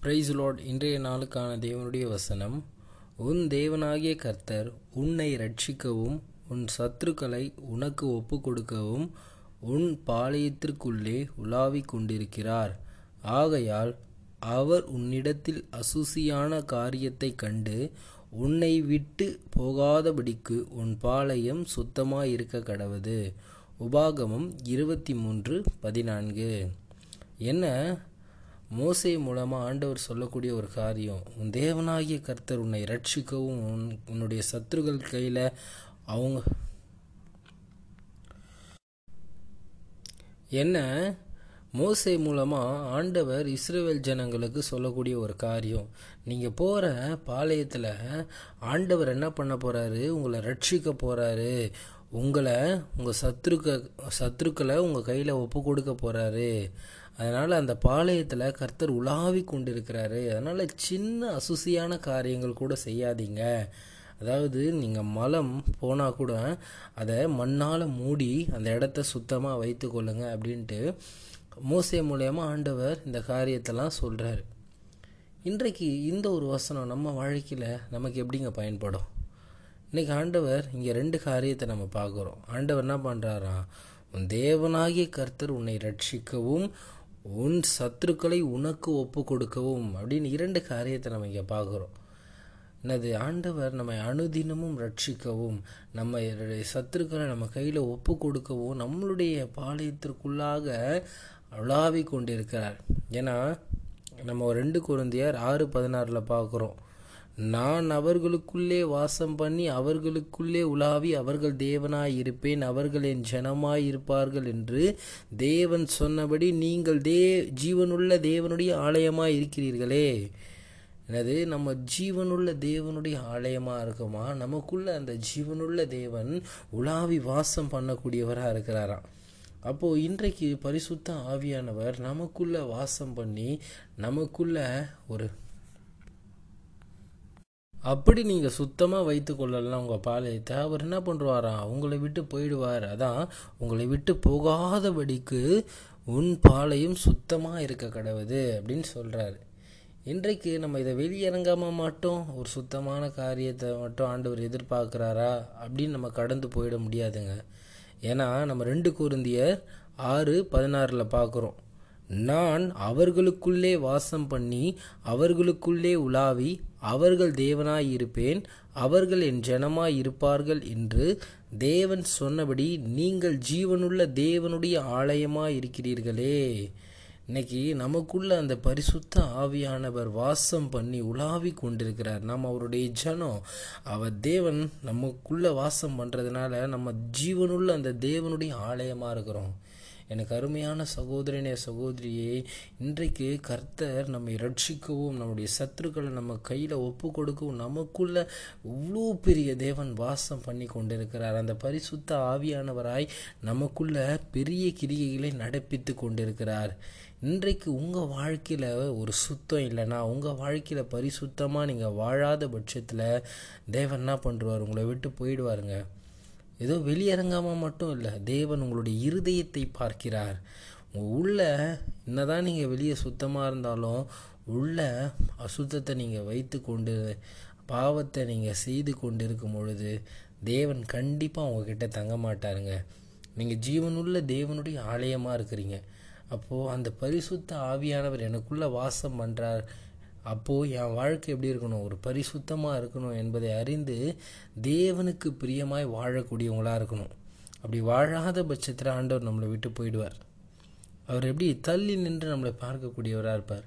Price Lord இன்றைய நாளுக்கான தேவனுடைய வசனம் உன் தேவனாகிய கர்த்தர் உன்னை ரட்சிக்கவும் உன் சத்துருக்களை உனக்கு ஒப்பு கொடுக்கவும் உன் பாளையத்திற்குள்ளே உலாவிக் கொண்டிருக்கிறார். ஆகையால் அவர் உன்னிடத்தில் அசுசியான காரியத்தைக் கண்டு உன்னை விட்டு போகாதபடிக்கு உன் பாளையம் சுத்தமாயிருக்க கடவது. உபாகமம் இருபத்தி மூன்று பதினான்கு. என்ன? மோசை மூலமாக ஆண்டவர் சொல்லக்கூடிய ஒரு காரியம் உன் தேவனாகிய கர்த்தர் உன்னை ரட்சிக்கவும் உன் உன்னுடைய சத்துருகள் கையில் அவங்க என்ன? மோசை மூலமாக ஆண்டவர் இஸ்ரேல் ஜனங்களுக்கு சொல்லக்கூடிய ஒரு காரியம் நீங்கள் போகிற பாளையத்தில் ஆண்டவர் என்ன பண்ண போகிறாரு உங்களை ரட்சிக்க போகிறாரு உங்களை உங்கள் சத்ருக்க சத்ருக்களை உங்கள் கையில் ஒப்பு கொடுக்க போகிறாரு அதனால் அந்த பாளையத்தில் கர்த்தர் உலாவி கொண்டிருக்கிறாரு. அதனால் சின்ன அசுசியான காரியங்கள் கூட செய்யாதீங்க. அதாவது நீங்கள் மலம் போனால் கூட அதை மண்ணால் மூடி அந்த இடத்த சுத்தமாக வைத்து கொள்ளுங்க அப்படின்ட்டு மோசை மூலயமா ஆண்டவர் இந்த காரியத்தெல்லாம் சொல்கிறாரு இன்றைக்கு இந்த ஒரு வசனம் நம்ம வாழ்க்கையில் நமக்கு எப்படிங்க பயன்படும்? இன்றைக்கி ஆண்டவர் இங்கே ரெண்டு காரியத்தை நம்ம பார்க்குறோம். ஆண்டவர் என்ன பண்ணுறாராம் உன் தேவனாகிய கர்த்தர் உன்னை ரட்சிக்கவும் உன் சத்துருக்களை உனக்கு ஒப்பு கொடுக்கவும் அப்படின்னு இரண்டு காரியத்தை நம்ம இங்கே பார்க்குறோம். என்னது? ஆண்டவர் நம்மை அனுதினமும் ரட்சிக்கவும் நம்ம சத்துருக்களை நம்ம கையில் ஒப்பு கொடுக்கவும் நம்மளுடைய பாளையத்திற்குள்ளாக அழாவி கொண்டிருக்கிறார். ஏன்னா நம்ம ரெண்டு குழந்தையார் ஆறு பதினாறில் பார்க்குறோம். நான் அவர்களுக்குள்ளே வாசம் பண்ணி அவர்களுக்குள்ளே உலாவி அவர்கள் தேவனாய் இருப்பேன் அவர்கள் என் ஜனமாய் இருப்பார்கள் என்று தேவன் சொன்னபடி நீங்கள் தே ஜீவனுள்ள தேவனுடைய ஆலயமாக இருக்கிறீர்களே. எனது நம்ம ஜீவனுள்ள தேவனுடைய ஆலயமாக இருக்குமா? நமக்குள்ள அந்த ஜீவனுள்ள தேவன் உலாவி வாசம் பண்ணக்கூடியவராக இருக்கிறாராம். அப்போது இன்றைக்கு பரிசுத்த ஆவியானவர் நமக்குள்ள வாசம் பண்ணி நமக்குள்ள ஒரு அப்படி நீங்கள் சுத்தமாக வைத்து கொள்ளலாம் உங்கள் பாளையத்தை அவர் என்ன பண்ணுவாராம் உங்களை விட்டு போயிடுவார். அதான் உங்களை விட்டு போகாதபடிக்கு உன் பாளையம் சுத்தமாக இருக்க கடவுது அப்படின்னு சொல்கிறாரு இன்றைக்கு நம்ம இதை வெளியிறங்காமல் மட்டும் ஒரு சுத்தமான காரியத்தை மட்டும் ஆண்டவர் எதிர்பார்க்குறாரா? அப்படின்னு நம்ம கடந்து போயிட முடியாதுங்க. ஏன்னா நம்ம ரெண்டு குருந்தியர் ஆறு பதினாறில் பார்க்குறோம். நான் அவர்களுக்குள்ளே வாசம் பண்ணி அவர்களுக்குள்ளே உலாவி அவர்கள் தேவனாய் இருப்பேன் அவர்கள் என் ஜனமாய் இருப்பார்கள் என்று தேவன் சொன்னபடி நீங்கள் ஜீவனுள்ள தேவனுடைய ஆலயமாய் இருக்கிறீர்களே இன்னைக்கு நமக்குள்ள அந்த பரிசுத்த ஆவியானவர் வாசம் பண்ணி உலாவி கொண்டிருக்கிறார். நம்ம அவருடைய ஜனம் அவர் தேவன் நமக்குள்ள வாசம் பண்ணுறதுனால நம்ம ஜீவனுள்ள அந்த தேவனுடைய ஆலயமாக இருக்கிறோம். எனக்கு அருமையான சகோதரனே சகோதரியே இன்றைக்கு கர்த்தர் நம்மை ரட்சிக்கவும் நம்முடைய சத்துருக்களை நம்ம கையில் ஒப்பு கொடுக்கவும் நமக்குள்ள இவ்வளோ பெரிய தேவன் வாசம் பண்ணி கொண்டிருக்கிறார். அந்த பரிசுத்த ஆவியானவராய் நமக்குள்ள பெரிய கிரிகைகளை நடப்பித்து கொண்டிருக்கிறார். இன்றைக்கு உங்கள் வாழ்க்கையில் ஒரு சுத்தம் இல்லைன்னா உங்கள் வாழ்க்கையில் பரிசுத்தமாக நீங்கள் வாழாத பட்சத்தில் தேவன் என்ன பண்ணுவார் உங்களை விட்டு போயிடுவாருங்க. ஏதோ வெளியரங்கமாக மட்டும் இல்லை. தேவன் உங்களுடைய இருதயத்தை பார்க்கிறார். உங்கள் உள்ள என்னதான் நீங்கள் வெளியே சுத்தமாக இருந்தாலும் உள்ள அசுத்தத்தை நீங்கள் வைத்து கொண்டு பாவத்தை நீங்கள் செய்து கொண்டு இருக்கும் பொழுது தேவன் கண்டிப்பாக உங்ககிட்ட தங்க மாட்டாருங்க. நீங்கள் ஜீவனுள்ள தேவனுடைய ஆலயமாக இருக்கிறீங்க. அப்போது அந்த பரிசுத்த ஆவியானவர் எனக்குள்ளே வாசம் பண்ணுறார் அப்போது என் வாழ்க்கை எப்படி இருக்கணும்? ஒரு பரிசுத்தமாக இருக்கணும் என்பதை அறிந்து தேவனுக்கு பிரியமாய் வாழக்கூடியவங்களாக இருக்கணும். அப்படி வாழாத பட்சத்தில் ஆண்டவர் நம்மளை விட்டு போயிடுவார். அவர் எப்படி தள்ளி நின்று நம்மளை பார்க்கக்கூடியவராக இருப்பார்.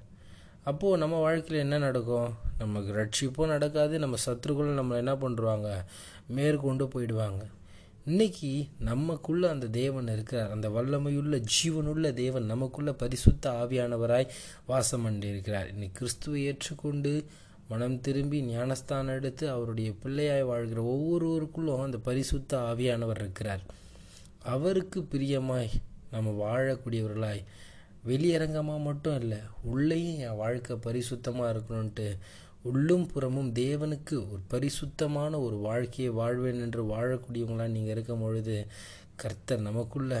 அப்போது நம்ம வாழ்க்கையில் என்ன நடக்கும்? நமக்கு ரட்சிப்பும் நடக்காது நம்ம சத்துருக்களும் நம்மளை என்ன பண்ணுறாங்க மேற்கொண்டு போயிடுவாங்க. இன்னைக்கு நமக்குள்ள அந்த தேவன் இருக்கிறார். அந்த வல்லமையுள்ள ஜீவனுள்ள தேவன் நமக்குள்ள பரிசுத்த ஆவியானவராய் வாசம் பண்ணியிருக்கிறார் இன்னைக்கு கிறிஸ்துவை ஏற்றுக்கொண்டு மனம் திரும்பி ஞானஸ்தானம் எடுத்து அவருடைய பிள்ளையாய் வாழ்கிற ஒவ்வொருவருக்குள்ளும் அந்த பரிசுத்த ஆவியானவர் இருக்கிறார். அவருக்கு பிரியமாய் நம்ம வாழக்கூடியவர்களாய் வெளியரங்கமாக மட்டும் இல்லை உள்ளேயும் என் வாழ்க்கை பரிசுத்தமாக இருக்கணும்ன்ட்டு உள்ளும் புறமும் தேவனுக்கு ஒரு பரிசுத்தமான ஒரு வாழ்க்கையை வாழ்வேன் என்று வாழக்கூடியவங்களாக நீங்கள் இருக்கும் பொழுது கர்த்தர் நமக்குள்ள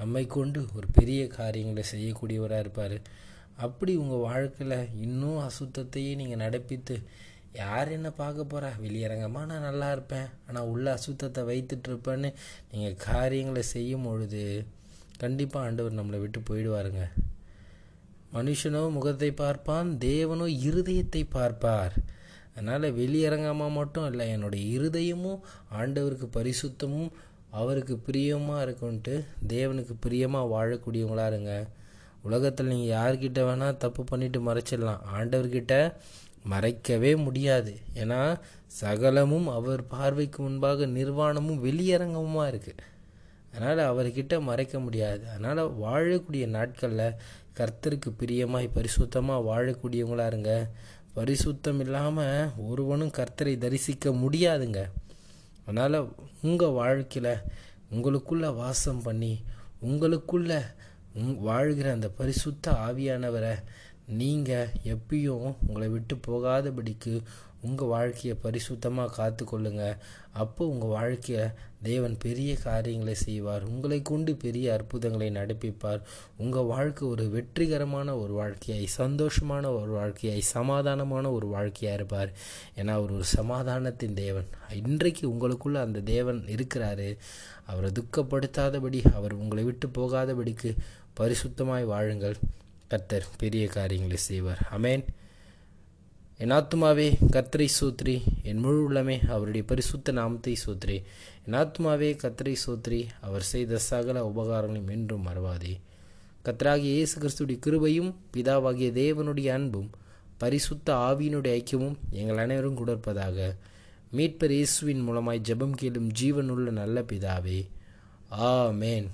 நம்மை கொண்டு ஒரு பெரிய காரியங்களை செய்யக்கூடியவராக இருப்பார். அப்படி உங்கள் வாழ்க்கையில் இன்னும் அசுத்தத்தையே நீங்கள் நடப்பித்து யார் என்ன பார்க்க போகிறா வெளியரங்கமாக நான் நல்லா இருப்பேன். ஆனால் உள்ள அசுத்தத்தை வைத்துட்டு இருப்பேன்னு நீங்கள் காரியங்களை செய்யும் பொழுது கண்டிப்பாக ஆண்டவர் நம்மளை விட்டு போயிடுவாருங்க. மனுஷனோ முகத்தை பார்ப்பான் தேவனோ இருதயத்தை பார்ப்பார். அதனால் வெளியரங்கமாக மட்டும் இல்லை என்னுடைய இருதயமும் ஆண்டவருக்கு பரிசுத்தமும் அவருக்கு பிரியமாக இருக்குன்ட்டு தேவனுக்கு பிரியமாக வாழக்கூடியவங்களாக இருங்க உலகத்தில் நீங்கள் யார்கிட்ட வேணால் தப்பு பண்ணிவிட்டு மறைச்சிடலாம். ஆண்டவர்கிட்ட மறைக்கவே முடியாது. ஏன்னா சகலமும் அவர் பார்வைக்கு முன்பாக நிர்வாணமும் வெளியரங்கமாக இருக்குது அதனால் அவர்கிட்ட மறைக்க முடியாது. அதனால் வாழக்கூடிய நாட்களில் கர்த்தருக்கு பிரியமாய் பரிசுத்தமாக வாழக்கூடியவங்களா இருங்க. பரிசுத்தம் இல்லாமல் ஒருவனும் கர்த்தரை தரிசிக்க முடியாதுங்க. அதனால் உங்கள் வாழ்க்கையில் உங்களுக்குள்ளே வாசம் பண்ணி உங்களுக்குள்ளே உங் வாழ்கிற அந்த பரிசுத்த ஆவியானவரை நீங்கள் எப்பயும் உங்களை விட்டு போகாதபடிக்கு உங்கள் வாழ்க்கையை பரிசுத்தமாக காத்து கொள்ளுங்க அப்போ உங்கள் வாழ்க்கையை தேவன் பெரிய காரியங்களை செய்வார். உங்களை கொண்டு பெரிய அற்புதங்களை நடப்பிப்பார். உங்கள் வாழ்க்கை ஒரு வெற்றிகரமான ஒரு வாழ்க்கையாய் சந்தோஷமான ஒரு வாழ்க்கையாய் சமாதானமான ஒரு வாழ்க்கையாக இருப்பார். ஏன்னா அவர் ஒரு சமாதானத்தின் தேவன். இன்றைக்கு உங்களுக்குள்ள அந்த தேவன் இருக்கிறாரு. அவரை துக்கப்படுத்தாதபடி அவர் உங்களை விட்டு போகாதபடிக்கு பரிசுத்தமாய் வாழுங்கள். கர்த்தர் பெரிய காரியங்களை செய்வார். அமேன் என் ஆத்மாவே கர்த்தரை சூத்ரி. என் முழு உள்ளமே அவருடைய பரிசுத்த நாமத்தை சூத்ரி. என் ஆத்மாவே கர்த்தரை சூத்ரி. அவர் செய்த சகல உபகாரங்களையும் என்றும் மறவாதே. கர்த்தராகிய இயேசு கிறிஸ்துடைய கிருபையும் பிதாவாகிய தேவனுடைய அன்பும் பரிசுத்த ஆவியினுடைய ஐக்கியமும் எங்கள் அனைவரும் கொடுப்பதாக மீட்பர் இயேசுவின் மூலமாய் ஜெபம் கேளும் ஜீவனுள்ள நல்ல பிதாவே. ஆ மேன்